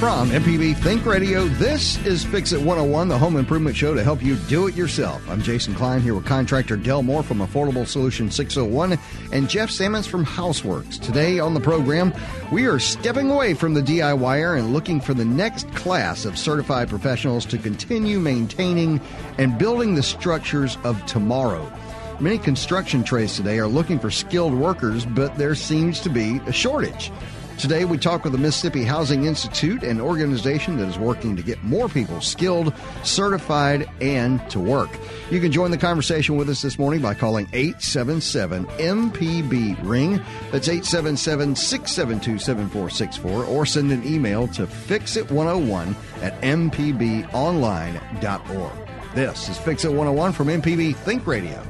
From MPB Think Radio, this is Fix It 101, the home improvement show to help you do it yourself. I'm Jason Klein here with contractor Del Moore from Affordable Solution 601 and Jeff Sammons from Houseworks. Today on the program, we are stepping away from the DIYer and looking for the next class of certified professionals to continue maintaining and building the structures of tomorrow. Many construction trades today are looking for skilled workers, but there seems to be a shortage. Today, we talk with the Mississippi Housing Institute, an organization that is working to get more people skilled, certified, and to work. You can join the conversation with us this morning by calling 877 MPB Ring. That's 877 672 7464, or send an email to fixit101 at mpbonline.org. This is Fix It 101 from MPB Think Radio.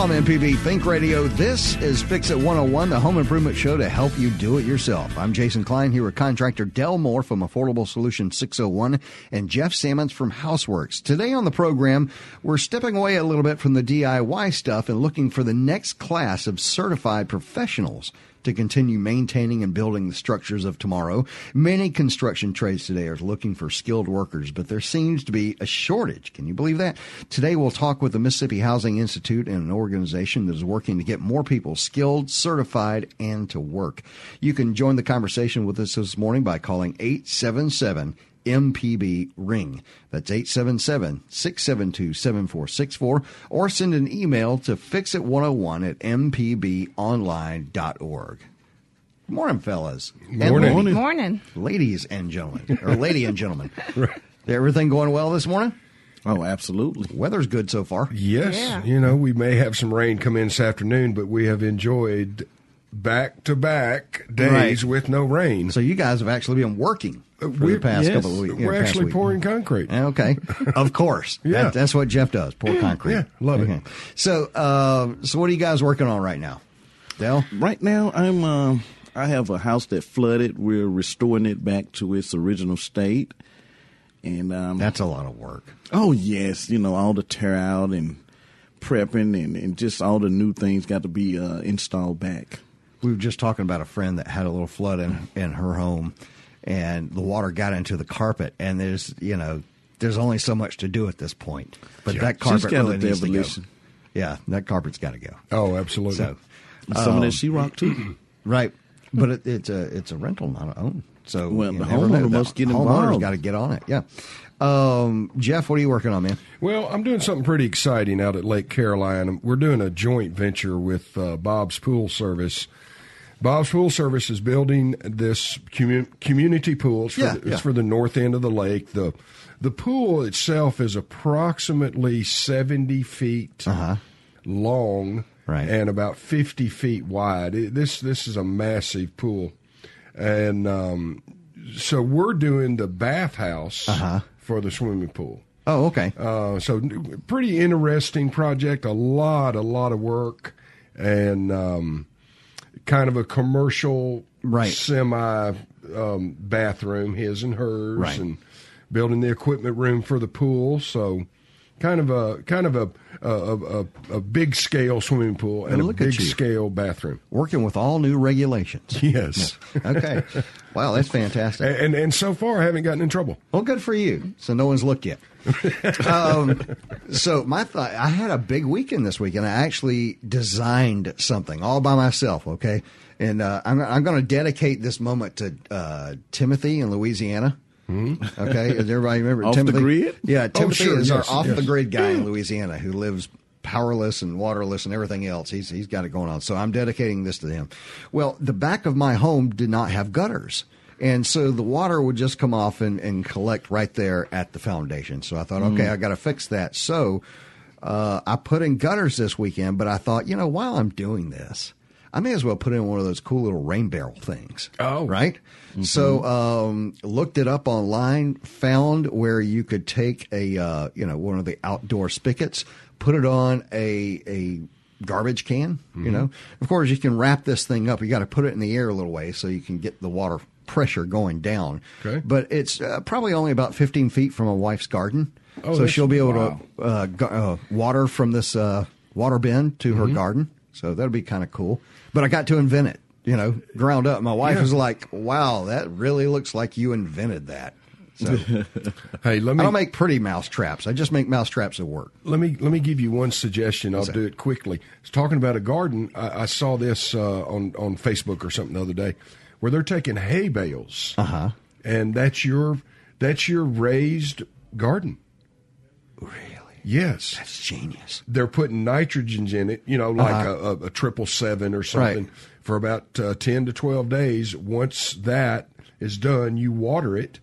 From MPB Think Radio, this is Fix It 101, the home improvement show to help you do it yourself. I'm Jason Klein here with contractor Del Moore from Affordable Solution 601 and Jeff Sammons from Houseworks. Today on the program, we're stepping away a little bit from the DIY stuff and looking for the next class of certified professionals to continue maintaining and building the structures of tomorrow. Many construction trades today are looking for skilled workers, but there seems to be a shortage. Can you believe that? Today we'll talk with the Mississippi Housing Institute and an organization that is working to get more people skilled, certified, and to work. You can join the conversation with us this morning by calling 877 MPB Ring. That's 877 672 7464 or send an email to fixit101 at mpbonline.org. Good morning, fellas. Morning. And Morning. ladies and gentlemen, or lady and gentlemen. Everything going well this morning? Oh, absolutely. Weather's good so far. Yes, Yeah. you know, we may have some rain come in this afternoon, but we have enjoyed back to back days Right. with no rain. So you guys have actually been working for We're- the past yes. couple of weeks. We're past actually week. pouring concrete. Okay, of course. Yeah. That- that's what Jeff does. Pour concrete. yeah, love it. So, uh, so what are you guys working on right now, Dale? Right now, I'm. Uh, I have a house that flooded. We're restoring it back to its original state, and um, That's a lot of work. oh yes, you know all the tear out and prepping and, and just all the new things got to be uh, installed back. We were just talking about a friend that had a little flood in in her home, and the water got into the carpet, and there's you know there's only so much to do at this point, but that She's carpet got really needs to go. Yeah, that carpet's got to go. Oh, absolutely. So, And some of that sheetrock too. right, but it, it's a it's a rental, not a own. So Well, the never know. homeowner The must get Homeowner's involved. got to get on it. Yeah. Um, Jeff, what are you working on, man? Well, I'm doing something pretty exciting out at Lake Caroline. We're doing a joint venture with uh, Bob's Pool Service. Bob's Pool Service is building this commu- community pool. It's, for, Yeah, the, yeah. it's for the north end of the lake. The the pool itself is approximately 70 feet long Uh-huh. Right. and about 50 feet wide. It, this this is a massive pool, and um, so we're doing the bathhouse Uh-huh. for the swimming pool. Oh, okay. Uh, so pretty interesting project. A lot, a lot of work, and um, kind of a commercial, Right. semi um, bathroom, his and hers, Right. and building the equipment room for the pool. So kind of a kind of a a, a, a big scale swimming pool and Well, a big scale bathroom. Working with all new regulations. Yes. Okay. wow, that's fantastic. And, and and so far I haven't gotten in trouble. Well, good for you. So no one's looked yet. Um, so my thought, I had a big weekend this weekend. I actually designed something all by myself. Okay, and uh, I'm, I'm going to dedicate this moment to uh, Timothy in Louisiana. Okay, does everybody remember Off the Timothy? grid? Yeah, Timothy sure, is yes, our off yes. the grid guy in Louisiana who lives powerless and waterless and everything else. He's he's got it going on. So I'm dedicating this to him. Well, the back of my home did not have gutters. And so the water would just come off and, and collect right there at the foundation. So I thought, okay, I got to fix that. So uh, I put in gutters this weekend, but I thought, you know, while I'm doing this, I may as well put in one of those cool little rain barrel things. Oh. right. So um, looked it up online, found where you could take a uh, you know one of the outdoor spigots, put it on a a garbage can. You know, of course you can wrap this thing up. You got to put it in the air a little way so you can get the water pressure going down. Okay. But it's uh, probably only about 15 feet from a wife's garden. Oh, so she'll be able wow. to uh, go, uh, water from this uh, water bin to Mm-hmm. her garden. So that'll be kind of cool. But I got to invent it, you know, ground up. My wife Yeah. was like, wow, that really looks like you invented that. So Hey, let I me don't make pretty mouse traps. I just make mouse traps that work. let me let me give you one suggestion. I'll do it quickly. It's talking about a garden. I, I saw this uh, on on Facebook or something the other day, where they're taking hay bales, uh-huh. and that's your that's your raised garden. Really? Yes, That's genius. they're putting nitrogens in it. You know, like a, a, a triple seven or something Right. for about uh, ten to twelve days. Once that is done, you water it,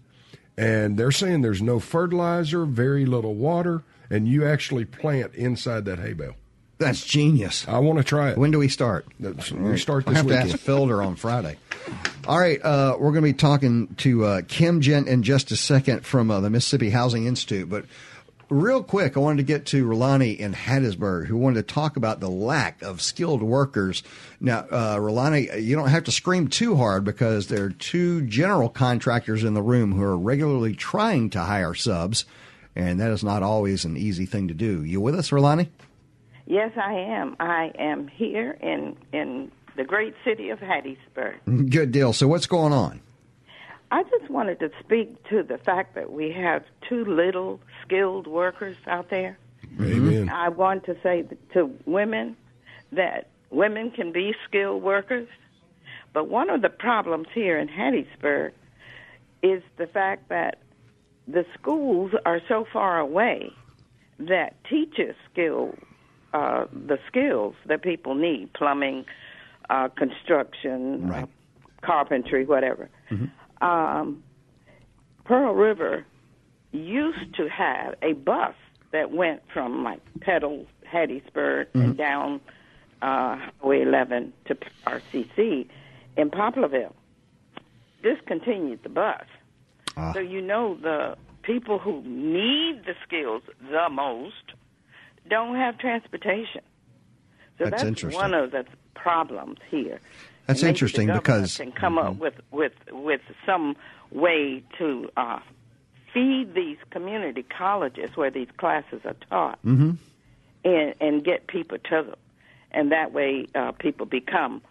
and they're saying there's no fertilizer, very little water, and you actually plant inside that hay bale. That's genius. I want to try it. When do we start? That's- we start this have weekend. to ask Felder on Friday. All right, uh, we're going to be talking to uh, Kim Gent in just a second from uh, the Mississippi Housing Institute. But real quick, I wanted to get to Rolani in Hattiesburg, who wanted to talk about the lack of skilled workers. Now, uh, Rolani, you don't have to scream too hard because there are two general contractors in the room who are regularly trying to hire subs, and that is not always an easy thing to do. You with us, Rolani? Yes, I am. I am here in in the great city of Hattiesburg. Good deal. So, what's going on? I just wanted to speak to the fact that we have too little skilled workers out there. Amen. I want to say to women that women can be skilled workers, but one of the problems here in Hattiesburg is the fact that the schools are so far away that teachers skill uh, the skills that people need plumbing, uh, construction, Right. uh, carpentry, whatever. Um, Pearl River used to have a bus that went from like Petal, Hattiesburg, and down uh, Highway 11 to RCC in Poplarville. Discontinued the bus. So you know the people who need the skills the most don't have transportation. So That's that's, interesting. one of the problems here. That's interesting because- can come up with with with some way to uh, feed these community colleges where these classes are taught, Mm-hmm. and and get people to them, and that way uh, people become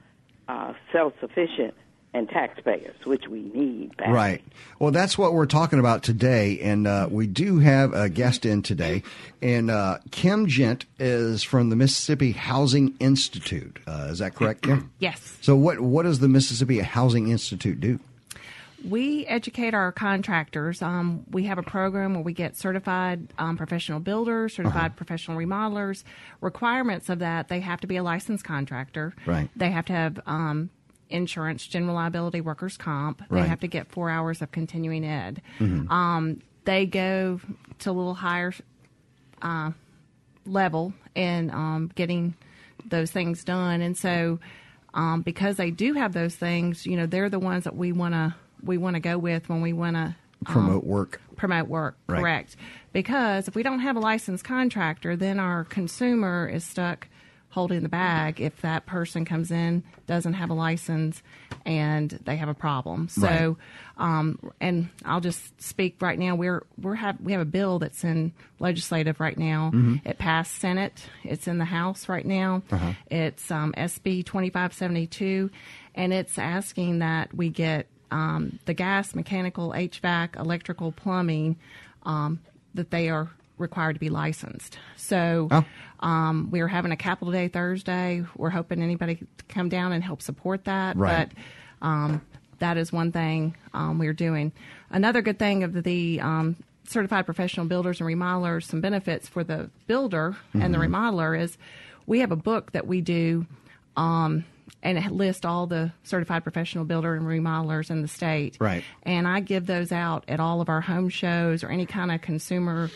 uh, self sufficient and taxpayers, which we need. Badly. Right. Well, that's what we're talking about today, and uh, we do have a guest in today. And uh, Kim Gent is from the Mississippi Housing Institute. Uh, is that correct, Kim? Yes. So, what what does the Mississippi Housing Institute do? We educate our contractors. Um, we have a program where we get certified um, professional builders, certified professional remodelers. Requirements of that, they have to be a licensed contractor. Right. They have to have um, insurance, general liability, workers' comp. They Right. have to get four hours of continuing ed. Um, they go to a little higher uh, level in um, getting those things done. And so, um, because they do have those things, you know, they're the ones that we want to we want to go with when we want to Promote work. promote work. Right. Correct. Because if we don't have a licensed contractor, then our consumer is stuck holding the bag if that person comes in doesn't have a license and they have a problem. So, um, and I'll just speak right now. We're we're have we have a bill that's in legislative right now. It passed Senate. It's in the House right now. It's um, SB twenty five seventy two, and it's asking that we get um, the gas, mechanical, HVAC, electrical, plumbing, um, that they are required to be licensed. So Oh. um, we're having a capital day Thursday. We're hoping anybody to come down and help support that. Right. But um, that is one thing um, we're doing. Another good thing of the um, certified professional builders and remodelers, some benefits for the builder and Mm-hmm. the remodeler is we have a book that we do um, and it lists all the certified professional builder and remodelers in the state. Right. And I give those out at all of our home shows or any kind of consumer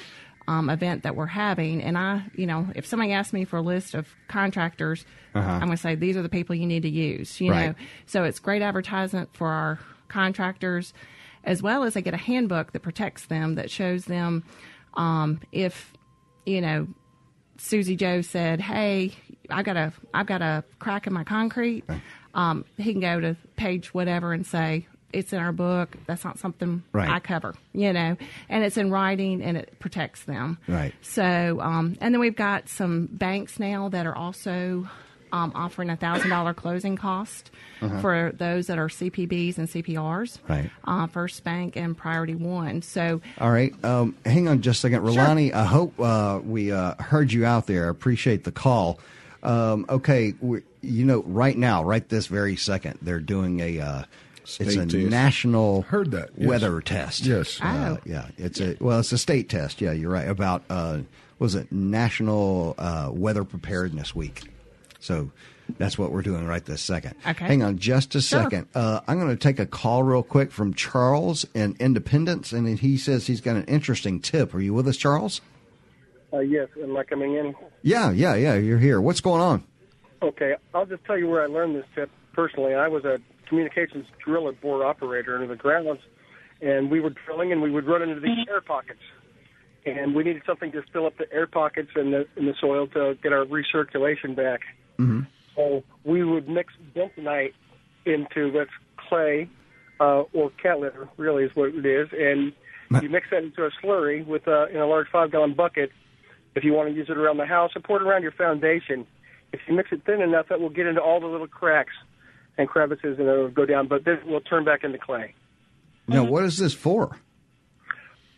um, event that we're having. And I, you know, if somebody asks me for a list of contractors, I'm going to say these are the people you need to use. You Right. know, so it's great advertisement for our contractors, as well as they get a handbook that protects them that shows them um, if you know Susie Joe said, "Hey, I got a I've got a crack in my concrete." Um, he can go to page whatever and say it's in our book. That's not something Right. I cover, you know, and it's in writing and it protects them. Right. So, um, and then we've got some banks now that are also um, offering a thousand dollar closing cost for those that are CPBs and CPRs. Uh-huh. Right. Uh, First Bank and Priority One. So, All right. Um, hang on just a second. Rolani, I hope uh, we uh, heard you out there. I appreciate the call. Um, okay. You know, right now, right this very second, they're doing a. It's a test. national Heard that, yes. weather test. Yes. Uh, Oh. yeah. It's a well, it's a state test. Yeah, you're right about uh, was it National uh, Weather Preparedness Week. So that's what we're doing right this second. Okay. Hang on just a Sure. second. Uh, I'm going to take a call real quick from Charles in Independence, and he says he's got an interesting tip. Are you with us, Charles? Uh, yes, am I coming in? Yeah, yeah, yeah. You're here. What's going on? Okay, I'll just tell you where I learned this tip personally. I was a communications drill driller bore operator under the grounds, and we were drilling, and we would run into these air pockets, and we needed something to fill up the air pockets in the in the soil to get our recirculation back. Mm-hmm. So we would mix bentonite into what's clay uh, or cat litter, really is what it is, and you mix that into a slurry with a, in a large five gallon bucket. If you want to use it around the house, or pour it around your foundation. If you mix it thin enough, that will get into all the little cracks and crevices, and it'll go down. But then it will turn back into clay. Now, what is this for?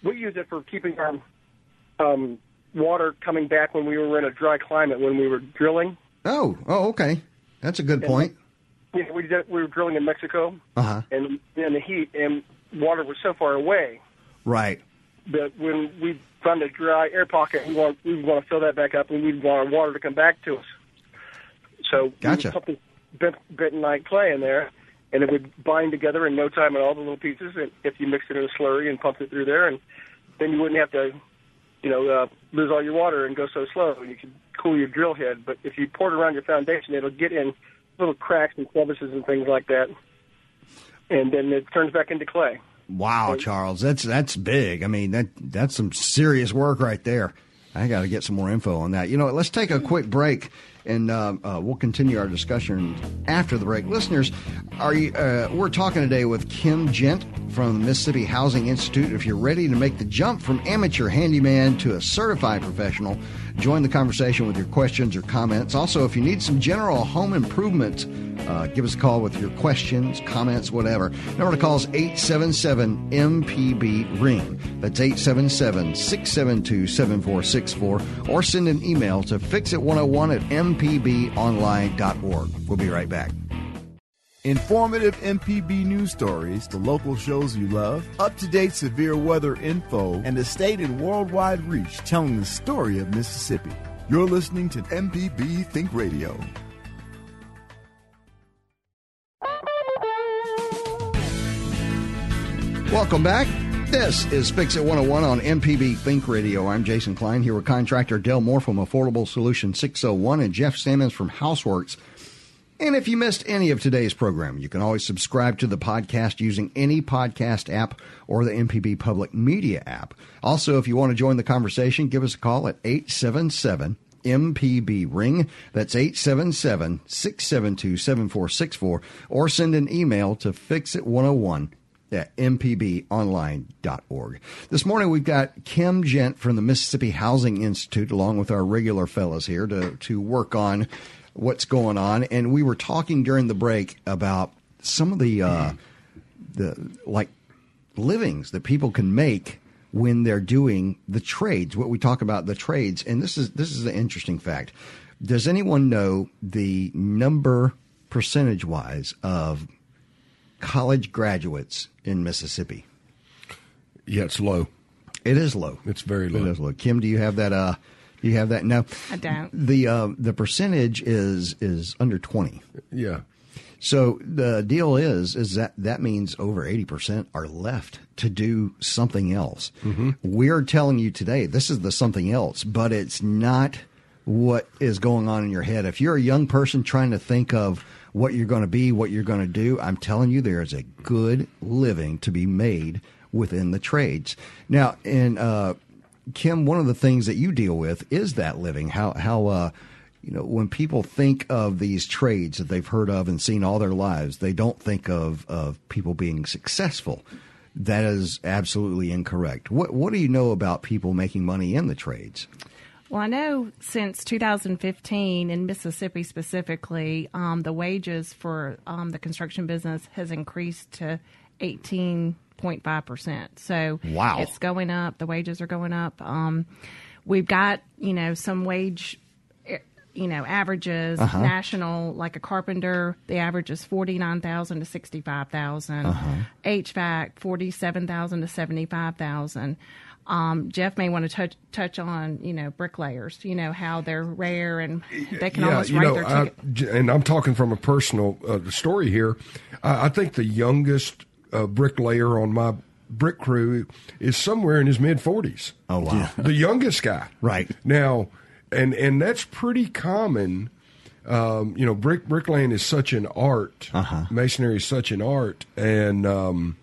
We use it for keeping our um, water coming back when we were in a dry climate when we were drilling. Oh, oh, okay. That's a good point. Yeah, we did, we were drilling in Mexico, Uh huh. and in the heat, and water was so far away Right. that when we found a dry air pocket, we want we want to fill that back up, and we want our water to come back to us. So Gotcha. would the bent, bentonite clay in there, and it would bind together in no time in all the little pieces. And if you mixed it in a slurry and pumped it through there, and then you wouldn't have to, you know, uh, lose all your water and go so slow. You could cool your drill head. But if you pour it around your foundation, it'll get in little cracks and crevices and things like that, and then it turns back into clay. Wow, Charles, that's that's big. I mean, that that's some serious work right there. I got to get some more info on that. You know, let's take a quick break, and uh, uh, we'll continue our discussion after the break. Listeners, are you? Uh, we're talking today with Kim Gent from the Mississippi Housing Institute. If you're ready to make the jump from amateur handyman to a certified professional, join the conversation with your questions or comments. Also, if you need some general home improvement, uh, give us a call with your questions, comments, whatever. Number to call is 877 MPB Ring. That's 877 672 7464. Or send an email to fixit101 at mpbonline.org. We'll be right back. Informative MPB news stories, the local shows you love, up to date severe weather info, and the state and worldwide reach telling the story of Mississippi. You're listening to MPB Think Radio. Welcome back. This is Fix It 101 on MPB Think Radio. I'm Jason Klein here with contractor Del Moore from Affordable Solution 601 and Jeff Sammons from Houseworks. And if you missed any of today's program, you can always subscribe to the podcast using any podcast app or the MPB Public Media app. Also, if you want to join the conversation, give us a call at 877 MPB Ring. That's 877 672 7464. Or send an email to fixit101 at mpbonline.org. This morning we've got Kim Gent from the Mississippi Housing Institute along with our regular fellows here to, to work on what's going on. And we were talking during the break about some of the, uh, the like livings that people can make when they're doing the trades, what we talk about the trades. And this is, this is an interesting fact. Does anyone know the number percentage wise of college graduates in Mississippi? Yeah, it's low. It is low. It's very low. It is low. Kim, do you have that? Uh, you have that? No, I don't. The uh, the percentage is is under twenty. Yeah. So the deal is, is that that means over 80% are left to do something else. We're telling you today, this is the something else, but it's not what is going on in your head. If you're a young person trying to think of what you're going to be, what you're going to do, I'm telling you, there is a good living to be made within the trades. Now, in uh, Kim, one of the things that you deal with is that living. How how uh, you know when people think of these trades that they've heard of and seen all their lives, they don't think of of people being successful. That is absolutely incorrect. What what do you know about people making money in the trades? Well, I know since 2015 in Mississippi specifically, um, the wages for um, the construction business has increased to 18 0.5%. So wow. it's going up. The wages are going up. Um, we've got, you know, some wage eh, you know averages uh-huh. national like a carpenter the average is 49,000 to 65,000 uh-huh. HVAC 47,000 to 75,000 um, Jeff may want to touch touch on you know bricklayers, you know how they're rare and they can yeah, almost write know, their ticket. And I'm talking from a personal uh, story here. I, I, think the youngest uh, bricklayer on my brick crew is somewhere in his mid 40s. Oh wow! The youngest guy, Right. now, and and that's pretty common. Um, you know, brick bricklaying is such an art. Uh-huh. Masonry is such an art, and um,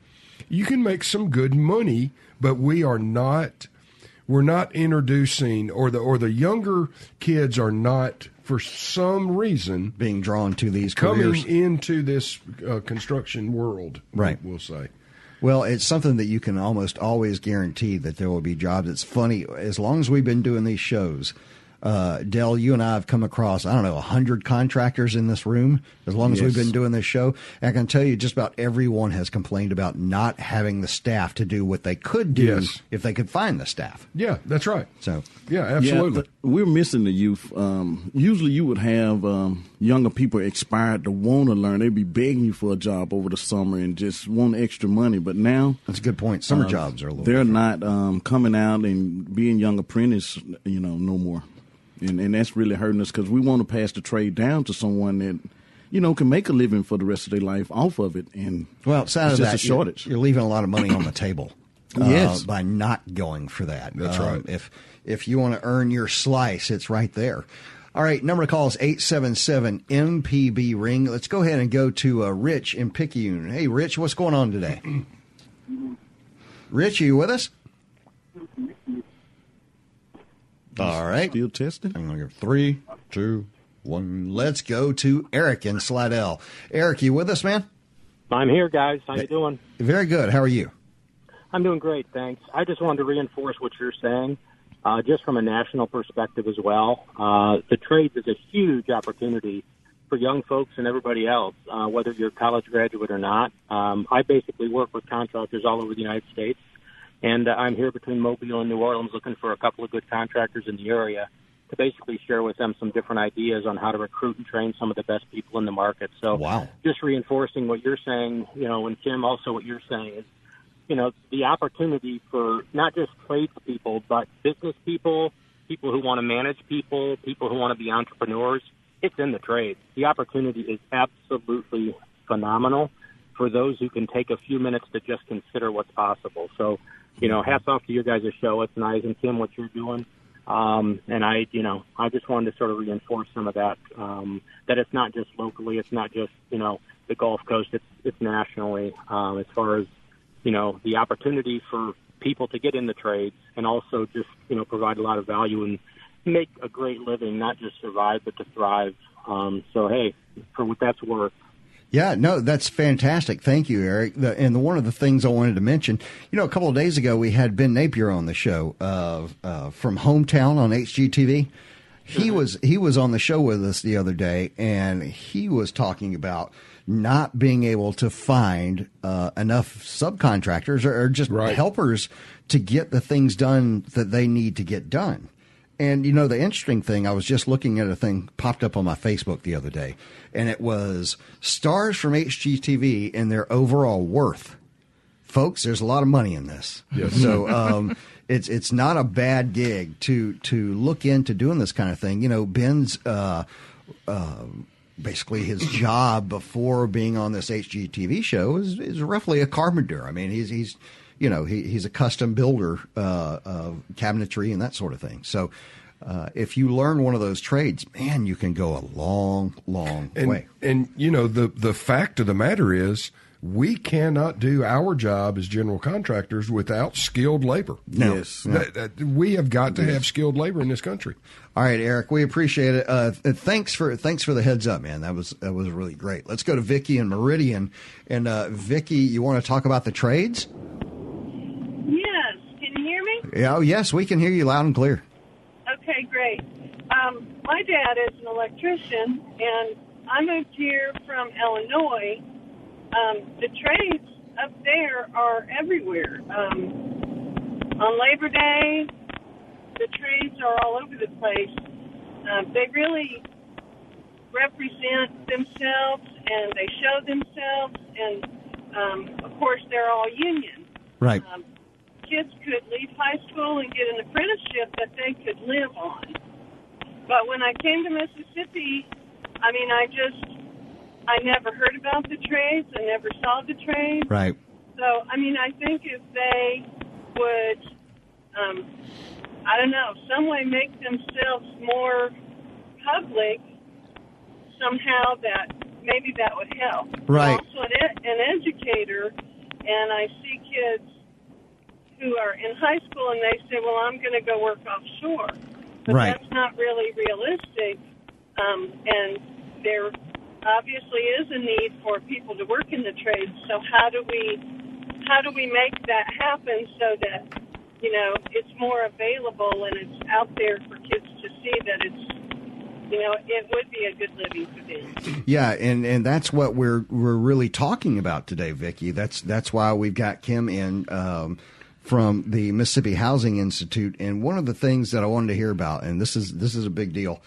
you can make some good money, but we are not. We're not introducing, or the or the younger kids are not, for some reason, Being drawn to these coming careers. into this uh, construction world. Right. we'll say. Well, it's something that you can almost always guarantee that there will be jobs. It's funny as long as we've been doing these shows. Uh, Del, you and I have come across I don't know a hundred contractors in this room. As long as we've been doing this show, and I can tell you, just about everyone has complained about not having the staff to do what they could do Yes. if they could find the staff. Yeah, that's right. So, Yeah, absolutely. Yeah, th- we're missing the youth. Um, usually, you would have um, younger people expired to want to learn. They'd be begging you for a job over the summer and just want extra money. But now, that's a good point. Summer uh, jobs are a little. They're different. not um, coming out and being young apprentice. You know, no more, and and that's really hurting us because we want to pass the trade down to someone that. You know, can make a living for the rest of their life off of it, and Well, outside it's of just that, a shortage. You're, you're leaving a lot of money on the table. uh, Yes. by not going for that. That's Um, right. If if you want to earn your slice, it's right there. All right, number to call is eight seven seven MPB ring. Let's go ahead and go to uh, Rich in Picayune. Hey, Rich, what's going on today? Rich, are you with us? All right. still testing. I'm going to give three, two, one. Let's go to Eric in Slidell. Eric, you with us, man? I'm here, guys. How you doing? Very good. How are you? I'm doing great, thanks. I just wanted to reinforce what you're saying, uh, just from a national perspective as well. Uh, the trades is a huge opportunity for young folks and everybody else, uh, whether you're a college graduate or not. Um, I basically work with contractors all over the United States, and uh, I'm here between Mobile and New Orleans looking for a couple of good contractors in the area to basically share with them some different ideas on how to recruit and train some of the best people in the market. So, Wow. just reinforcing what you're saying, you know, and Kim, also what you're saying is you know, the opportunity for not just tradespeople, but business people, people who want to manage people, people who want to be entrepreneurs. It's in the trades. The opportunity is absolutely phenomenal for those who can take a few minutes to just consider what's possible. So, you know, hats off to your guys' show. It's nice, and Tim, what you're doing. Um, and I, you know, I just wanted to sort of reinforce some of that. Um, that it's not just locally, it's not just you know the Gulf Coast. It's it's nationally um, as far as you know the opportunity for people to get in the trades and also just you know provide a lot of value and make a great living, not just survive but to thrive. Um, so hey, for what that's worth, Yeah, no, that's fantastic. Thank you, Eric. The, and the, one of the things I wanted to mention, you know, a couple of days ago we had Ben Napier on the show uh, uh, from Hometown on HGTV. He was he was on the show with us the other day, and he was talking about not being able to find uh, enough subcontractors or, or just Right. helpers to get the things done that they need to get done. And you know, the interesting thing, I was just looking at a thing popped up on my Facebook the other day, and it was stars from HGTV and their overall worth. Folks, there's a lot of money in this. So um, it's it's not a bad gig to to look into doing this kind of thing. You know, Ben's uh, uh, basically his job before being on this HGTV show is, is roughly a carpenter. I mean, he's he's you know he, he's a custom builder uh, of cabinetry and that sort of thing. So. Uh, if you learn one of those trades, man, you can go a long, long and, way. And you know the the fact of the matter is, we cannot do our job as general contractors without skilled labor. No. Yes. That- that- we have got to have skilled labor in this country. All right, Eric, we appreciate it. Uh, thanks for thanks for the heads up, man. That was that was really great. Let's go to Vicky and Meridian. And uh, Vicky, you want to talk about the trades? Yes. Can you hear me? Yeah, oh, yes, we can hear you loud and clear. Okay, great. Um, my dad is an electrician, and I moved here from Illinois. Um, the trades up there are everywhere. Um, on Labor Day, the trades are all over the place. Um, they really represent themselves, and they show themselves, and um, of course, they're all union. Right. Um, kids could leave high school and get an apprenticeship that they could live on. But when I came to Mississippi, I mean, I just, I never heard about the trades. I never saw the trades. Right. So, I mean, I think if they would, um, I don't know, some way make themselves more public, somehow that maybe that would help. Right. I'm also an, ed- an educator, and I see kids who are in high school and they say, "Well, I'm going to go work offshore," but Right. that's not really realistic. Um, and there obviously is a need for people to work in the trades. So how do we how do we make that happen so that you know it's more available and it's out there for kids to see that it's you know it would be a good living for them. Yeah, and, and that's what we're we're really talking about today, Vicky. That's that's why we've got Kim in um, from the Mississippi Housing Institute. And one of the things that I wanted to hear about, and this is this is a big deal.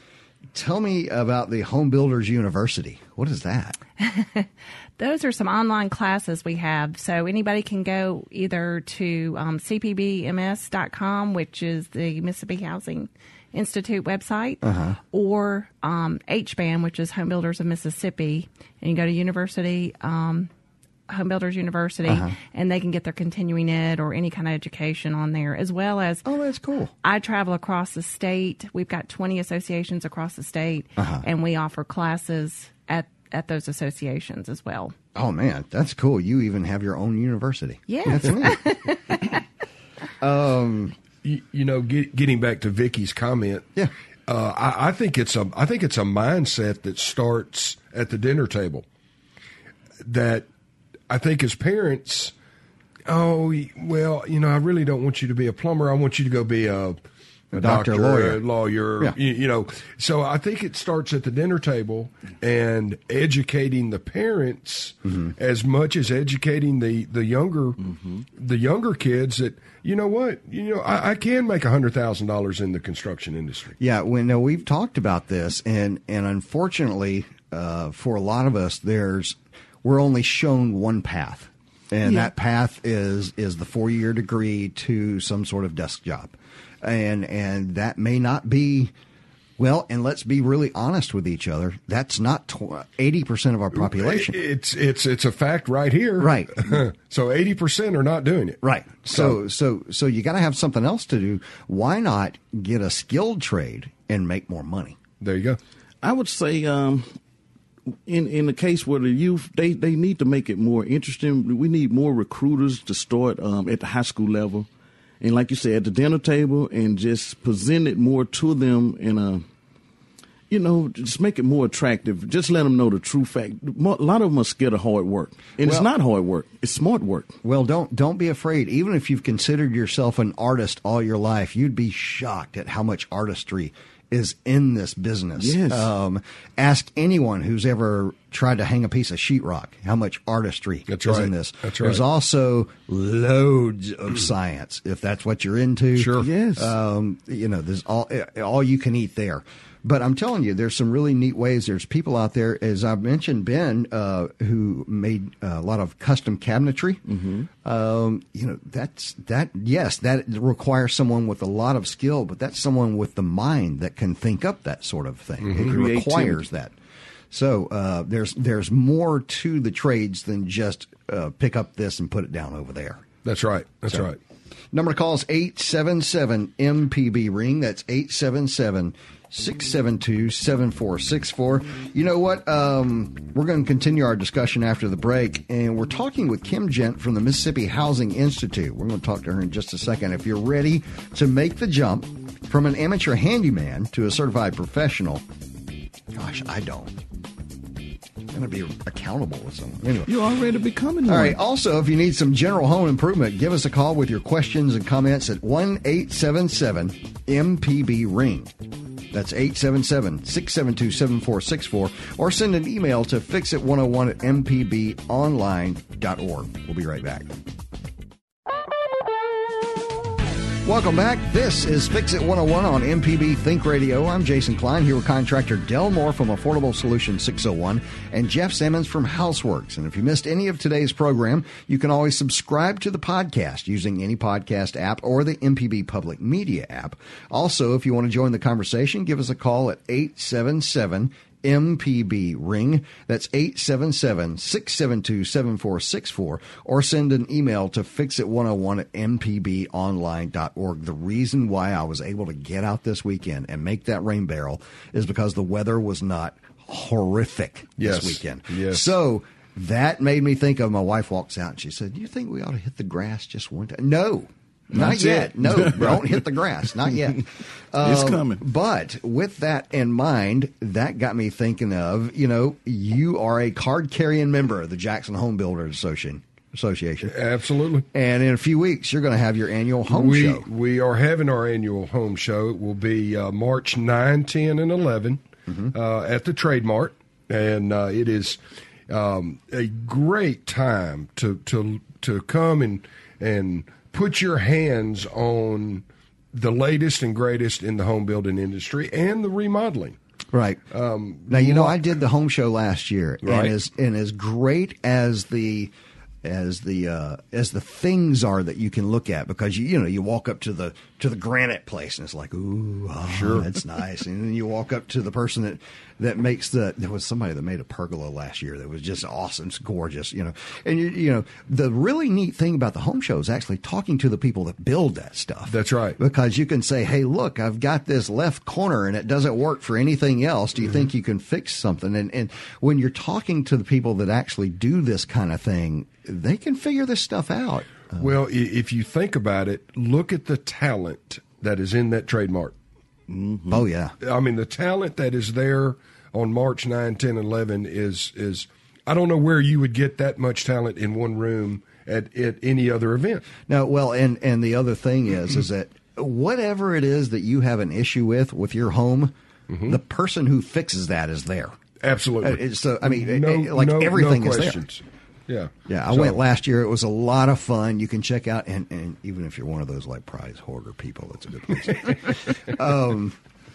Tell me about the Home Builders University. What is that? Those are some online classes we have. So anybody can go either to um, cpbms.com, which is the Mississippi Housing Institute website, or um, HBAM, which is Home Builders of Mississippi, and you go to University. Um, Home Builders University, and they can get their continuing ed or any kind of education on there, as well as Oh, that's cool. I travel across the state. We've got 20 associations across the state, Uh-huh. and we offer classes at, at those associations as well. Oh man, that's cool. You even have your own university. Yes. you, you know, get, getting back to Vicky's comment, Yeah. uh, I, I think it's a I think it's a mindset that starts at the dinner table. That I think as parents, oh well, you know, I really don't want you to be a plumber. I want you to go be a a doctor, doctor, lawyer. a lawyer, Yeah. you, you know. So I think it starts at the dinner table and educating the parents Mm-hmm. as much as educating the the younger the younger kids that you know what you know I, I can make a hundred thousand dollars in the construction industry. Yeah, we no, we've talked about this, and and unfortunately, uh, for a lot of us, there's we're only shown one path, and that path is is the four year degree to some sort of desk job, and and that may not be. Well, and let's be really honest with each other. That's not eighty percent of our population. It's it's it's a fact right here. Right. so eighty percent are not doing it. Right. So so so you got to have something else to do. Why not get a skilled trade and make more money? There you go. I would say, um, in in the case where the youth, they they need to make it more interesting. We need more recruiters to start um, at the high school level, and like you said, at the dinner table, and just present it more to them in a, you know, just make it more attractive. Just let them know the true fact. A lot of them are scared of hard work, and Well- it's not hard work; it's smart work. Well, don't don't be afraid. Even if you've considered yourself an artist all your life, you'd be shocked at how much artistry is in this business. Yes. Um, ask anyone who's ever tried to hang a piece of sheetrock how much artistry That's is right. in this. That's There's also loads of science if that's what you're into. Sure. Yes. Um, you know, there's all all you can eat there. But I'm telling you, there's some really neat ways. There's people out there, as I mentioned, Ben, uh, who made a lot of custom cabinetry. Mm-hmm. Um, you know, that's that. Yes, that requires someone with a lot of skill, but that's someone with the mind that can think up that sort of thing. It Creativity. requires that. So uh, there's there's more to the trades than just uh, pick up this and put it down over there. That's right. That's So- right. Number to call is 877 MPB ring. That's 877 672 7464. You know what? Um, we're going to continue our discussion after the break, and we're talking with Kim Gent from the Mississippi Housing Institute. We're going to talk to her in just a second. If you're ready to make the jump from an amateur handyman to a certified professional, gosh, I don't. I'm going to be accountable with someone. Anyway. You're already becoming All one. right. Also, if you need some general home improvement, give us a call with your questions and comments at 1 877 MPB Ring. That's 877 672 7464. Or send an email to fixit101 at mpbonline.org. We'll be right back. Welcome back. This is Fix It 101 on MPB Think Radio. I'm Jason Klein here with contractor Del Moore from Affordable Solutions 601 and Jeff Simmons from Houseworks. And if you missed any of today's program, you can always subscribe to the podcast using any podcast app or the MPB Public Media app. Also, if you want to join the conversation, give us a call at 877 MPB ring. That's 877-672-7464 or send an email to fixit101 at mpbonline.org. The reason why I was able to get out this weekend and make that rain barrel is because the weather was not horrific Yes. this weekend. Yes. So that made me think of my wife walks out and she said, do you think we ought to hit the grass just one time? No. Not yet. No, don't hit the grass. Not yet. It's Um, coming. But with that in mind, that got me thinking of, you know, you are a card carrying member of the Jackson Home Builders Association. Association. Absolutely. And in a few weeks, you're going to have your annual home we, show. We are having our annual home show. It will be uh, March 9, 10, and 11 Mm-hmm. uh, at the Trade Mart. And uh, it is um, a great time to, to, to come and, and put your hands on the latest and greatest in the home building industry and the remodeling. Right. Um, Now you know I did the home show last year, Right. and as and as great as the as the uh, as the things are that you can look at because you you know you walk up to the to the granite place and it's like ooh ah, Sure. that's nice and then you walk up to the person that that makes the there was somebody that made a pergola last year that was just awesome it's gorgeous you know and you you know the really neat thing about the home show is actually talking to the people that build that stuff That's right. because you can say, "Hey, look, I've got this left corner and it doesn't work for anything else. Do you mm-hmm. think you can fix something?" And and when you're talking to the people that actually do this kind of thing, they can figure this stuff out. Uh, well, i- if you think about it, look at the talent that is in that Trade Mart. Mm-hmm. Oh yeah, I mean, the talent that is there on March 9, 10, 11 is is I don't know where you would get that much talent in one room at, at any other event. No, well, and and the other thing is, is that whatever it is that you have an issue with with your home, the person who fixes that is there. Absolutely. Uh, so I mean, no, it- like no- no everything is there. Yeah. Yeah, I So- went last year. It was a lot of fun. You can check out, and, and even if you're one of those like prize hoarder people, it's a good place. um,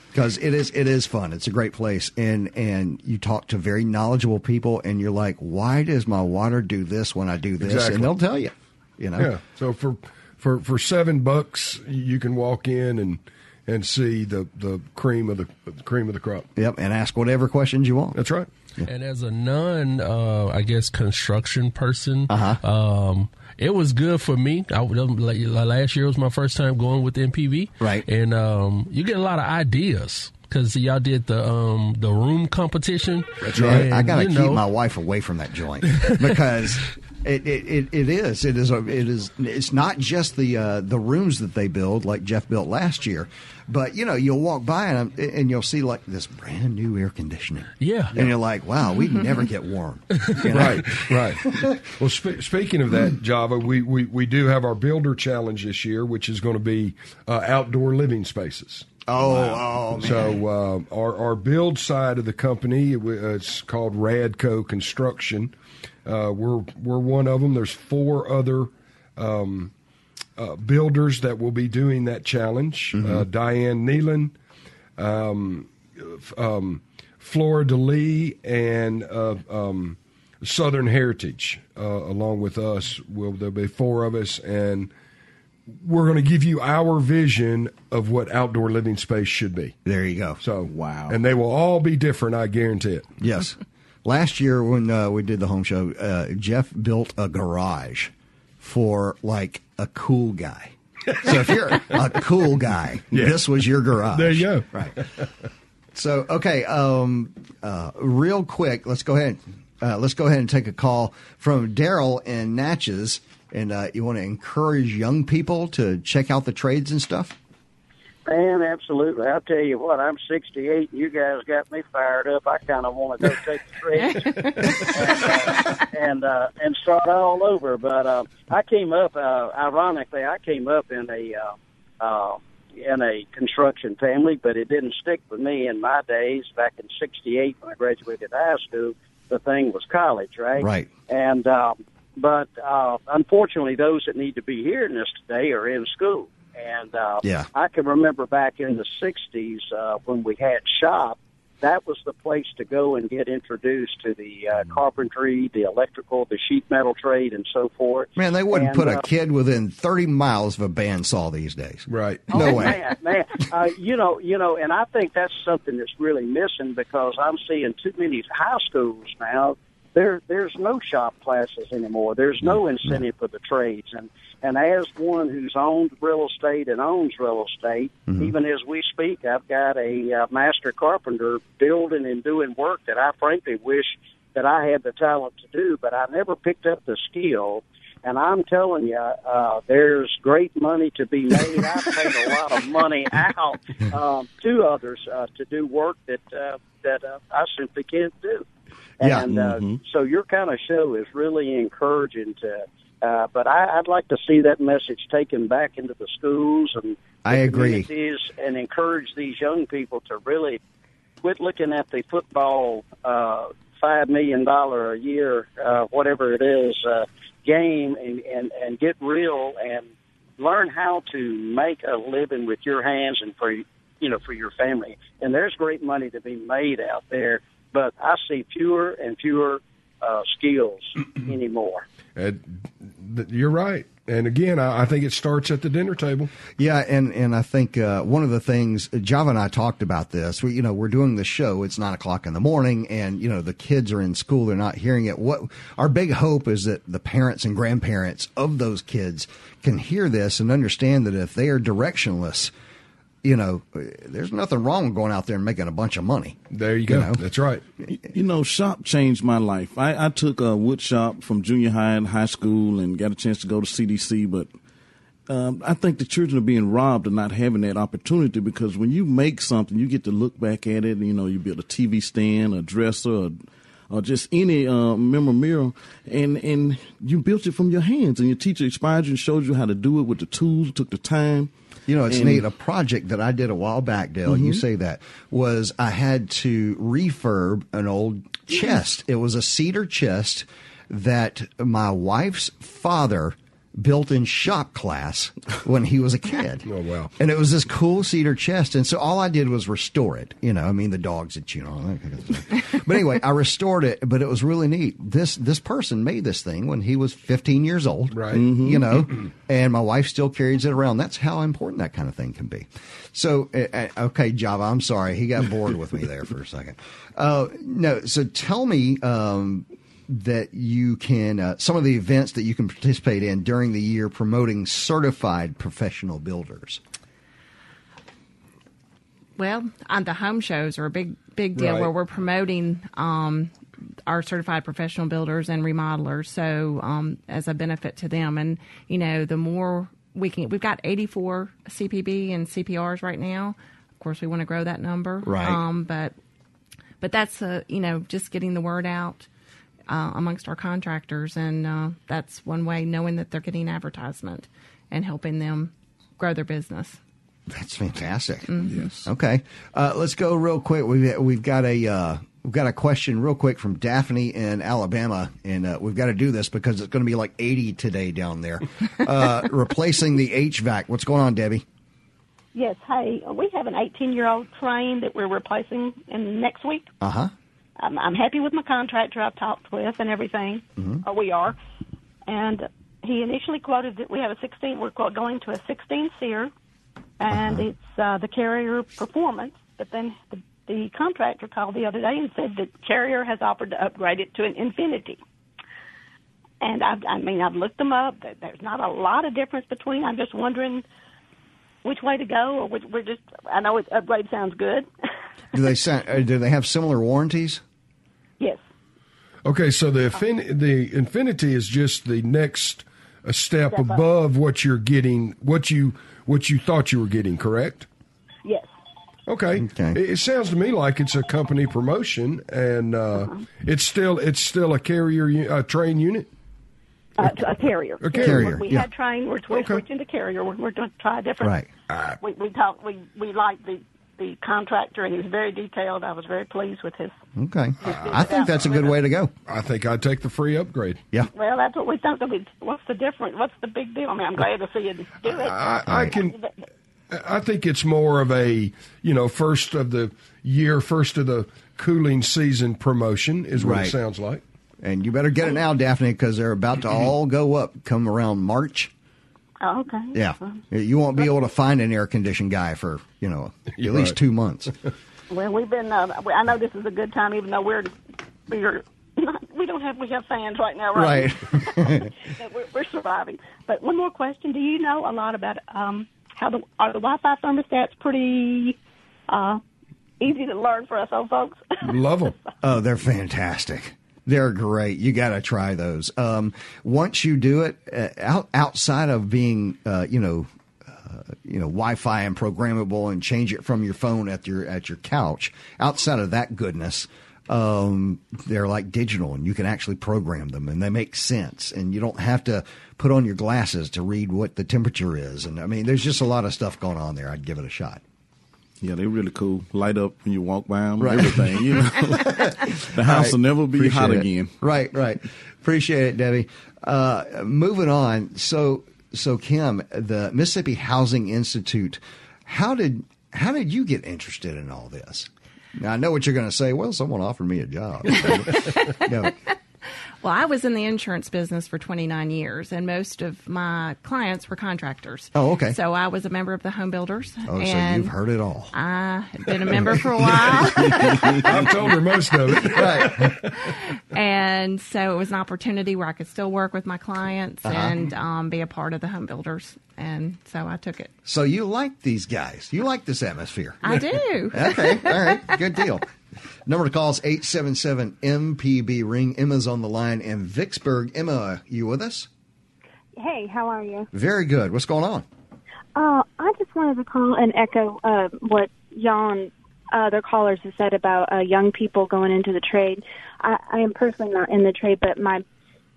because it is it is fun. It's a great place, and and you talk to very knowledgeable people, and you're like, why does my water do this when I do this? Exactly. And they'll tell you, you know. Yeah. So for for for seven bucks, you can walk in and and see the the cream of the, the cream of the crop. Yep, and ask whatever questions you want. That's right. And as a non, uh, I guess, construction person, Uh-huh. um, it was good for me. I, like, last year was my first time going with MPB, Right. And um, you get a lot of ideas. Because y'all did the um, the room competition. That's Man, I got to you keep know, my wife away from that joint. Because it, it, it, it is. It is a, it is it's not just the uh, the rooms that they build like Jeff built last year, but you know you'll walk by and and you'll see like this brand new air conditioning. Yeah. and you're like, wow, we never get warm. You know? Right, right. well, spe- speaking of that, Java, we, we, we do have our Builder Challenge this year, which is going to be uh, outdoor living spaces. Oh, oh, man. So uh, our our build side of the company, it, uh, it's called Radco Construction. Uh, we're we're one of them. There's four other um, uh, builders that will be doing that challenge. Uh, Diane Nealon, um, um, Florida Lee, and uh, um, Southern Heritage, uh, along with us. Will there'll be four of us and we're going to give you our vision of what outdoor living space should be. There you go. So Wow. and they will all be different. I guarantee it. Yes. Last year when uh, we did the home show, uh, Jeff built a garage for like a cool guy. So if you're a cool guy, this was your garage. There you go. Right. So okay, um, uh, real quick, let's go ahead. Uh, let's go ahead and take a call from Daryl in Natchez, and uh, you want to encourage young people to check out the trades and stuff. Man, absolutely. I'll tell you what, I'm 68, and you guys got me fired up. I kind of want to go take the trades and, uh, and, uh, and start all over. But uh, I came up, uh, ironically, I came up in a uh, uh, in a construction family, but it didn't stick with me in my days. Back in '68, when I graduated high school, the thing was college, right? Right. And um, but uh, unfortunately, those that need to be hearing this today are in school. And uh, Yeah. I can remember back in the '60s uh, when we had shop. That was the place to go and get introduced to the uh, carpentry, the electrical, the sheet metal trade, and so forth. Man, they wouldn't And, put a uh, kid within 30 miles of a bandsaw these days. Right. No oh, way. man, man. Uh, you know, you know, and I think that's something that's really missing because I'm seeing too many high schools now. There, there's no shop classes anymore. There's no incentive for the trades, and and as one who's owned real estate and owns real estate, even as we speak, I've got a uh, master carpenter building and doing work that I frankly wish that I had the talent to do, but I never picked up the skill. And I'm telling you, uh, there's great money to be made. I've paid a lot of money out um, to others uh, to do work that uh, that uh, I simply can't do. Yeah. And uh, so your kind of show is really encouraging to. Uh, but I, I'd like to see that message taken back into the schools and the I agree. and encourage these young people to really quit looking at the football uh, five million dollar a year, uh, whatever it is, uh, game, and, and and get real and learn how to make a living with your hands and for you know for your family. And there's great money to be made out there, but I see fewer and fewer uh, skills anymore. And you're right. And again, I, I think it starts at the dinner table. Yeah, and and I think uh, one of the things Java and I talked about this. We, you know, we're doing the show. It's nine o'clock in the morning, and you know the kids are in school. They're not hearing it. What our big hope is that the parents and grandparents of those kids can hear this and understand that if they are directionless, you know, there's nothing wrong with going out there and making a bunch of money. There you go. know? That's right. You know, shop changed my life. I, I took a wood shop from junior high and high school and got a chance to go to CDC, but um, I think the children are being robbed of not having that opportunity because when you make something, you get to look back at it. You know, you build a TV stand, a dresser, or, or just any uh, memorabilia, and and you built it from your hands. And your teacher inspired you and showed you how to do it with the tools, took the time. You know, it's And- neat. A project that I did a while back, Dale, you mm-hmm. say that, was I had to refurb an old chest. It was a cedar chest that my wife's father built in shop class when he was a kid. Oh, wow. And it was this cool cedar chest. And so all I did was restore it. You know, I mean, the dogs had chewed on it. that kind of. But anyway, I restored it, but it was really neat. This, this person made this thing when he was 15 years old. Right. You know, and my wife still carries it around. That's how important that kind of thing can be. So, uh, uh, okay, Java, I'm sorry. He got bored with me there for a second. Uh, no, so tell me, um, that you can uh, some of the events that you can participate in during the year promoting certified professional builders. Well, on the home shows are a big big deal Right. where we're promoting um, our certified professional builders and remodelers. So um, as a benefit to them, and you know, the more we can, we've got 84 CPB and CPRs right now. Of course, we want to grow that number. Right. Um, but but that's a, you know just getting the word out uh, amongst our contractors, and uh, that's one way knowing that they're getting advertisement and helping them grow their business. That's fantastic. Yes. Okay, uh, let's go real quick. We've we've got a uh, we've got a question real quick from Daphne in Alabama, and uh, we've got to do this because it's going to be like eighty today down there. Uh, replacing the HVAC. What's going on, Debbie? Yes, hey, we have an 18 year old Trane that we're replacing in next week. Uh huh. I'm, I'm happy with my contractor I've talked with and everything, or we are. And he initially quoted that we have a 16. We're going to a 16 seer, and Uh-huh. it's uh, the Carrier Performance. But then the, the contractor called the other day and said that Carrier has offered to upgrade it to an Infinity. And I've, I mean, I've looked them up. There's not a lot of difference between. I'm just wondering which way to go, or which, we're just. I know it, upgrade sounds good. Do they uh, do they have similar warranties? Yes. Okay, so the infin- the Infinity is just the next a step Step up. above what you're getting, what you what you thought you were getting, correct? Yes. Okay. Okay. It, it sounds to me like it's a company promotion, and uh, it's still it's still a carrier u- uh, Trane unit. Uh, a carrier. A carrier, We yeah. had Trane. We're, we're Okay. switching to carrier. We're, we're going to try a different. Right. We we talked. We we liked the the contractor, and he was very detailed. I was very pleased with his. Okay. I think that's a good way to go. I think I'd take the free upgrade. Yeah. Well, that's what we thought. That we, what's the difference? What's the big deal? I mean, I'm glad to see you do it. I, I can. I think it's more of a you know first of the year, first of the cooling season promotion is what Right. it sounds like. And you better get it now, Daphne, because they're about to all go up come around March. Oh, okay. Yeah. You won't be able to find an air conditioned guy for, you know, at You're least right. two months. Well, we've been. Uh, I know this is a good time, even though we're we're not, we don't have we have fans right now, right? right. we're, we're surviving. But one more question: Do you know a lot about um, how the are the Wi-Fi thermostats pretty uh, easy to learn for us old folks? Love them. Oh, they're fantastic. They're great. You got to try those. Um, once you do it, uh, out, outside of being, uh, you know, you know, Wi-Fi and programmable, and change it from your phone at your at your couch. Outside of that goodness, um, they're like digital, and you can actually program them, and they make sense. And you don't have to put on your glasses to read what the temperature is. And I mean, there's just a lot of stuff going on there. I'd give it a shot. Yeah, they're really cool. Light up when you walk by them, Right. everything. You know, the house Right. will never be Appreciate hot it. again. Right, right. Appreciate it, Debbie. Uh, moving on. So, so Kim, the Mississippi Housing Institute. How did how did you get interested in all this? Now, I know what you're going to say. Well, someone offered me a job. no. Well, I was in the insurance business for 29 years, and most of my clients were contractors. Oh, okay. So I was a member of the home builders. Oh, so and you've heard it all. I had been a member for a while. I've told her most of it. Right. and so it was an opportunity where I could still work with my clients Uh-huh. and um, be a part of the home builders. And so I took it. So you like these guys? You like this atmosphere? I do. Okay. All right. Good deal. Number to call is 877 MPB Ring. Emma's on the line in Vicksburg. Emma, you with us? Hey, how are you? Very good. What's going on? Uh, I just wanted to call and echo uh, what Jan, other callers have said about uh, young people going into the trade. I, I am personally not in the trade, but my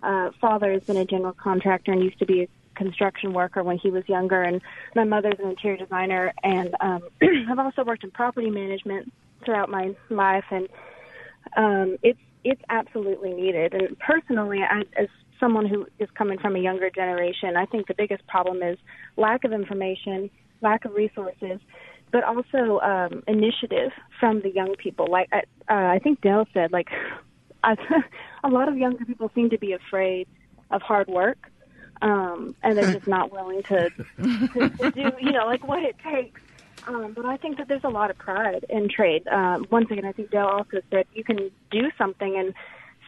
uh, father has been a general contractor and used to be a construction worker when he was younger, and my mother's an interior designer, and um, I've also worked in property management throughout my life, and um, it's it's absolutely needed. And personally, I, as someone who is coming from a younger generation, I think the biggest problem is lack of information, lack of resources, but also um, initiative from the young people. Like I, uh, I think Dale said, like I, a lot of younger people seem to be afraid of hard work, um, and they're just not willing to, to, to do, you know, like what it takes. Um, but I think that there's a lot of pride in trade. Um, once again, I think Dale also said you can do something and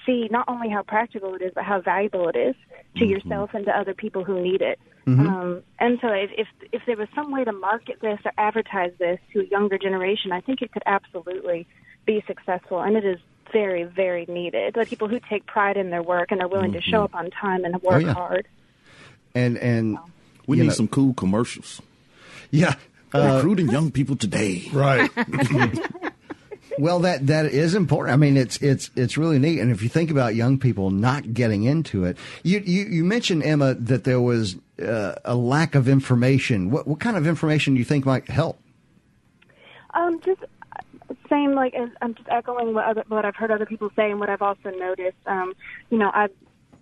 see not only how practical it is, but how valuable it is to yourself and to other people who need it. Mhm. Um, and so, if, if if there was some way to market this or advertise this to a younger generation, I think it could absolutely be successful, and it is very, very needed. The people who take pride in their work and are willing to show up on time and work yeah. hard. And and We need know- some cool commercials. Yeah. Uh, Recruiting young people today. Right. well, that that is important. I mean, it's it's it's really neat. And if you think about young people not getting into it, you you, you mentioned Emma that there was uh, a lack of information. What what kind of information do you think might help? Um, just uh, same like as I'm just echoing what other, what I've heard other people say and what I've also noticed. Um, you know, I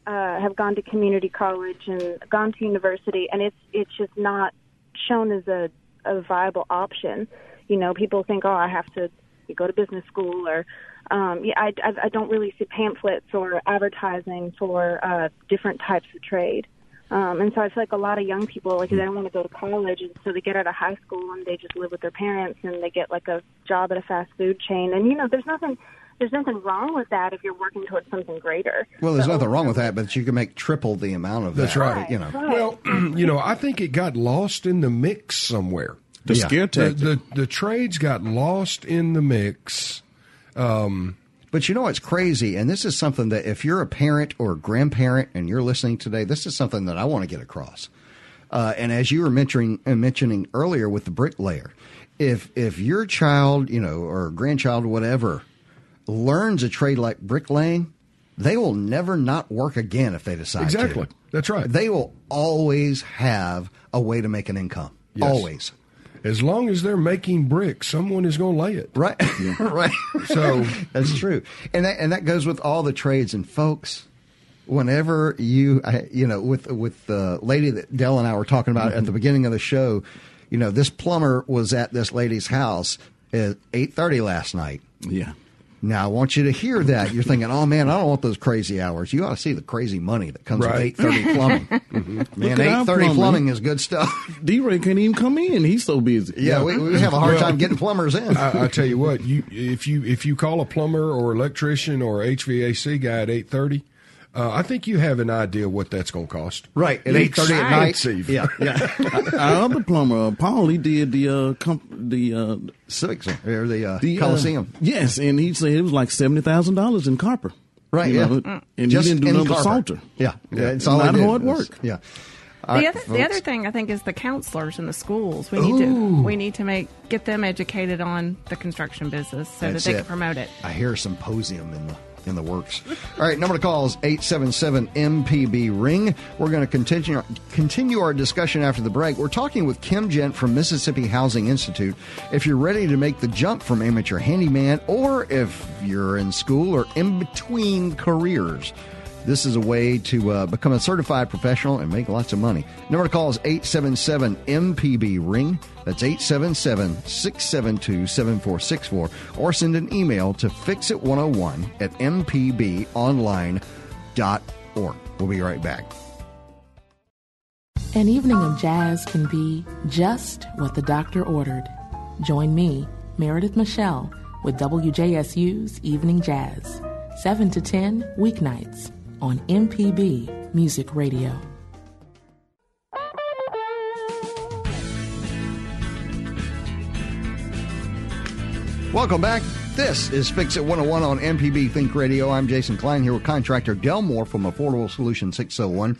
uh, have gone to community college and gone to university, and it's it's just not shown as a, a viable option. You know, people think, oh, I have to go to business school, or um, yeah, I, I I don't really see pamphlets or advertising for uh, different types of trade. Um, and so I feel like a lot of young people, like, they don't want to go to college, and so they get out of high school and they just live with their parents, and they get like a job at a fast food chain. And you know, there's nothing, there's nothing wrong with that if you're working towards something greater. Well, there's So- nothing wrong with that, but you can make triple the amount of That's that. right. You know. Well, you know, I think it got lost in the mix somewhere. The Yeah. scare The, tactic. the, the trades got lost in the mix. Um, But you know what's crazy, and this is something that if you're a parent or a grandparent and you're listening today, this is something that I want to get across. Uh, and as you were mentioning uh, mentioning earlier with the bricklayer, if if your child, you know, or grandchild, whatever, learns a trade like bricklaying, they will never not work again if they decide Exactly. to. That's right. They will always have a way to make an income. Yes. Always. As long as they're making bricks, someone is going to lay it. Right. right. So that's true, and that and that goes with all the trades. And folks, whenever you you know with with the lady that Del and I were talking about at the beginning of the show, you know this plumber was at this lady's house at eight thirty last night. Yeah. Now I want you to hear that. You're thinking, "Oh man, I don't want those crazy hours." You ought to see the crazy money that comes with eight thirty plumbing. Mm-hmm. Look Man, eight thirty plumbing. plumbing is good stuff. D-Ray can't even come in. He's so busy. Yeah, we, we have a hard Well, time getting plumbers in. I, I tell you what, you if you if you call a plumber or electrician or HVAC guy at eight thirty, uh, I think you have an idea what that's going to cost. Right at eight thirty at night. Expensive. Yeah, yeah. Our other plumber, uh, Paul, he did the uh, comp- the uh, Civic Center or the, uh, the, Coliseum. yes, and he said it was like seventy thousand dollars in copper. Right, You yeah. know, and Just he didn't do in nothing but solder. Yeah, yeah, it's It's all not they did. hard It's- Yeah. The other, the other thing I think is the counselors in the schools. We need to we need to make get them educated on the construction business so That's that they it. can promote it. I hear a symposium in the in the works. All right, number to call is 877 MPB ring. We're going to continue continue our discussion after the break. We're talking with Kim Gent from Mississippi Housing Institute. If you're ready to make the jump from amateur handyman or if you're in school or in between careers, this is a way to uh, become a certified professional and make lots of money. Number to call is 877 MPB Ring. That's 877 672 7464. Or send an email to fixit101 at mpbonline.org. We'll be right back. An evening of jazz can be just what the doctor ordered. Join me, Meredith Michelle, with WJSU's Evening Jazz, 7 to 10 weeknights on MPB Music Radio. Welcome back. This is Fix It 101 on MPB Think Radio. I'm Jason Klein here with contractor Del Moore from Affordable Solution 601.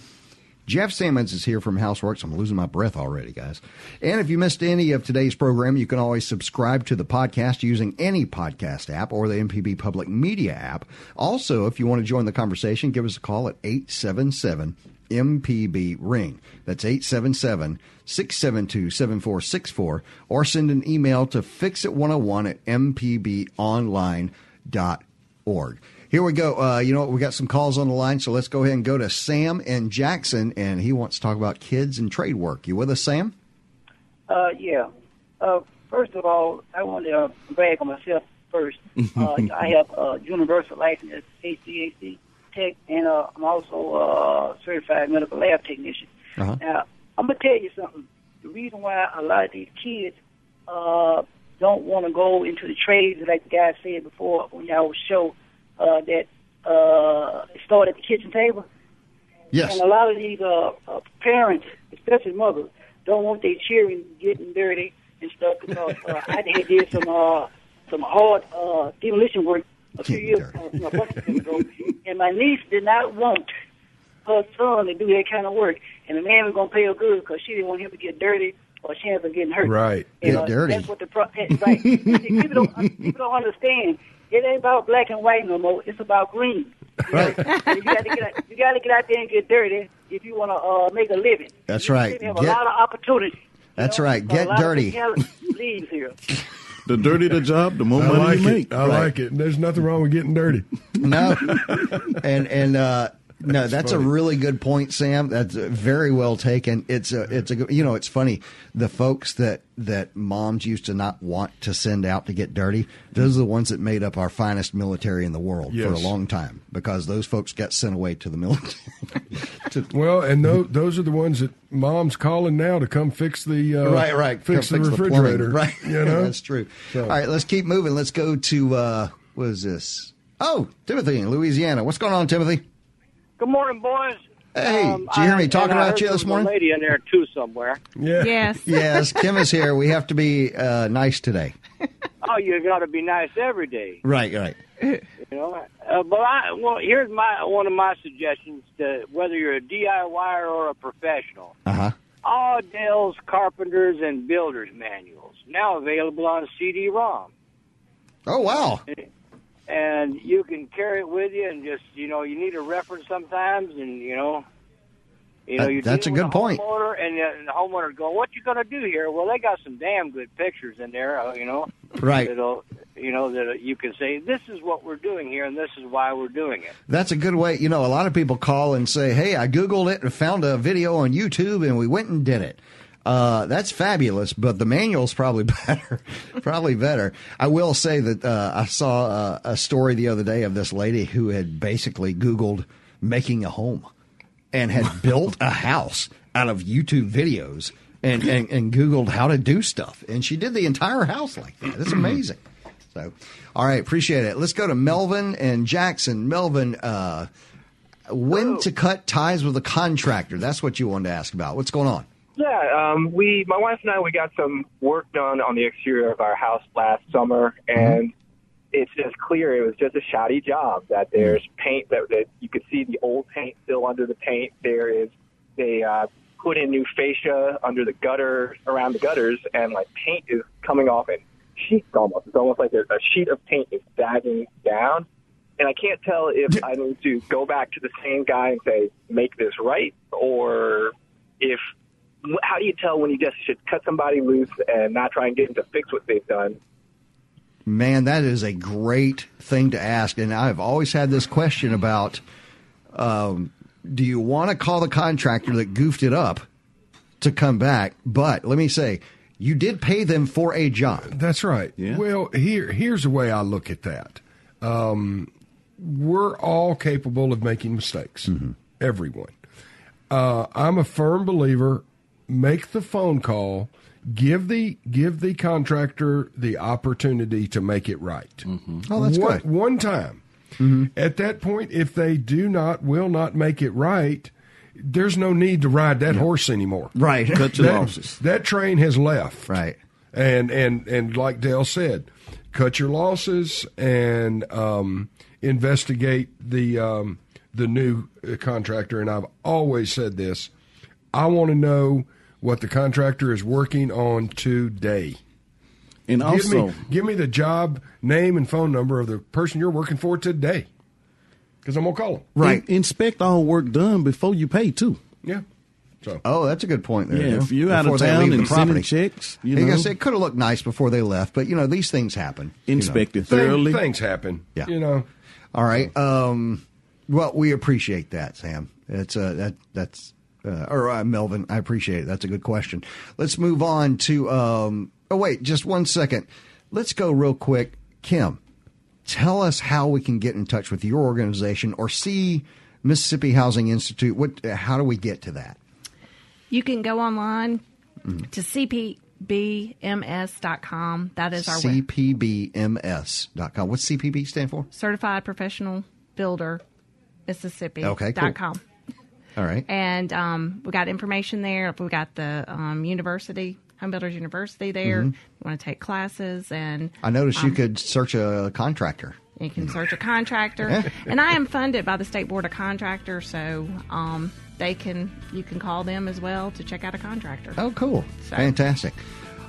Jeff Sammons is here from Houseworks. I'm losing my breath already, guys. And if you missed any of today's program, you can always subscribe to the podcast using any podcast app or the MPB Public Media app. Also, if you want to join the conversation, give us a call at 877 MPB Ring. That's 877 672 7464. Or send an email to fixit101 at mpbonline.org. Here we go. Uh, you know what? We got some calls on the line, so let's go ahead and go to Sam and Jackson, and he wants to talk about kids and trade work. You with us, Sam? Uh, yeah. Uh, first of all, I want to uh, brag on myself first. Uh, I have a universal license as HVAC tech, and uh, I'm also a certified medical lab technician. Uh-huh. Now, I'm gonna tell you something. The reason why a lot of these kids uh, don't want to go into the trades, like the guy said before on y'all show, uh, that uh, start at the kitchen table. Yes. And a lot of these uh, uh, parents, especially mothers, don't want their children getting dirty and stuff because uh, I did did some uh, some hard uh, demolition work a few years a bunch of years ago, and my niece did not want her son to do that kind of work, and the man was gonna pay her good because she didn't want him to get dirty or chance of getting hurt. Right. And, Get uh, dirty. That's what the pro- right. People don't people don't understand. It ain't about black and white no more. It's about green. Right. you got to get out, you got to get out there and get dirty if you want to uh, make a living. That's You right. have a lot of opportunity. That's right. A Get dirty. leaves here. The dirtier the job, the more I money like you it. make. I like it. There's nothing wrong with getting dirty. No. and and uh, no, that's, a really good point, Sam. That's uh, very well taken. It's a, it's a, you know, it's funny. The folks that that moms used to not want to send out to get dirty, those are the ones that made up our finest military in the world for a long time because those folks got sent away to the military. Well, and those, those are the ones that mom's calling now to come fix the uh, right, right. fix Come the plumbing. refrigerator. right? You know, that's true. So- All right, let's keep moving. Let's go to uh, what is this? Oh, Timothy in Louisiana. What's going on, Timothy? Good morning, boys. Hey, Um, did you hear me I- talking about you there this was a morning? lady in there too somewhere. Yeah. Yes. yes, Kim is here. We have to be uh, nice today. Oh, you got to be nice every day. Right, right. You know, uh, but I well, here's my one of my suggestions to whether you're a DIYer or a professional. Uh huh. Audel's carpenters and builders manuals now available on CD-ROM, Oh wow. And you can carry it with you and just you know you need a reference sometimes, and you know. You know, you're that's a good point. Homeowner, and, the, and the homeowner's going, "What you going to do here?" Well, they got some damn good pictures in there, uh, you know. Right. That'll, you know, that you can say, "This is what we're doing here, and this is why we're doing it." That's a good way. You know, a lot of people call and say, "Hey, I googled it and found a video on YouTube, and we went and did it." Uh, that's fabulous, but the manual's probably better. probably better. I will say that uh, I saw uh, a story the other day of this lady who had basically Googled making a home and had built a house out of YouTube videos and, and, and Googled how to do stuff. And she did the entire house like that. It's amazing. So, all right, appreciate it. Let's go to Melvin and Jackson. Melvin, uh, when to cut ties with a contractor? That's what you wanted to ask about. What's going on? Yeah, um, we, my wife and I, we got some work done on the exterior of our house last summer, and it's just clear it was just a shoddy job. That there's paint that, that you could see the old paint still under the paint. There is they uh, put in new fascia under the gutter around the gutters, and like paint is coming off in sheets almost. It's almost like a, a sheet of paint is sagging down. And I can't tell if I need to go back to the same guy and say, make this right, or if how do you tell when you just should cut somebody loose and not try and get them to fix what they've done? Man, that is a great thing to ask. And I've always had this question about um, do you want to call the contractor that goofed it up to come back? But let me say, you did pay them for a job. That's right. Well, here here's the way I look at that. Um, we're all capable of making mistakes. Everyone. Uh, I'm a firm believer. Make the phone call. Give the give the contractor the opportunity to make it right. Oh, that's one, good. One time. At that point, if they do not will not make it right, there's no need to ride that horse anymore. Right. Cut your that, losses. That train has left. Right. And and and like Dale said, cut your losses and um, investigate the um, the new contractor. And I've always said this: I want to know what the contractor is working on today. And give also- me, give me the job name and phone number of the person you're working for today, because I'm gonna call them. Right. inspect all work done before you pay too. Yeah. So. Oh, that's a good point there. Yeah, if you're out of Before they town leave the and sending property. checks, you Hey, know. guys, it could have looked nice before they left, but you know these things happen. you know. Inspect it Thing- thoroughly. things happen. Yeah. You know. All right. Um, well, we appreciate that, Sam. It's uh, that that's uh, or uh, Melvin. I appreciate it. That's a good question. Let's move on to. Um, oh wait, just one second. Let's go real quick, Kim. Tell us how we can get in touch with your organization or see Mississippi Housing Institute. What? How do we get to that? You can go online Mm-hmm. to cpbms.com. That is our CPBMS.com. What's CPB stand for? Certified Professional Builder Mississippi. Okay, cool. com. All right. And um, we got information there. We got the um, university, Home Builders University there. Mhm. You want to take classes, and I noticed you um, could search a contractor. You can search a contractor, and I am funded by the State Board of Contractors, so um, they can you can call them as well to check out a contractor. Oh, cool. So- Fantastic.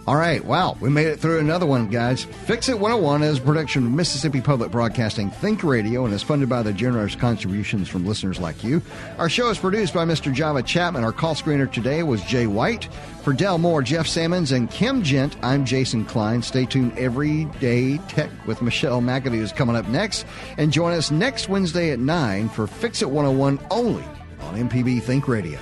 All right, wow, we made it through another one, guys. Fix It 101 is a production of Mississippi Public Broadcasting Think Radio and is funded by the generous contributions from listeners like you. Our show is produced by Mr. Java Chapman. Our call screener today was Jay White. For Del Moore, Jeff Sammons, and Kim Gent, I'm Jason Klein. Stay tuned every day. Tech with Michelle McAdoo is coming up next. And join us next Wednesday at 9 for Fix It 101 only on MPB Think Radio.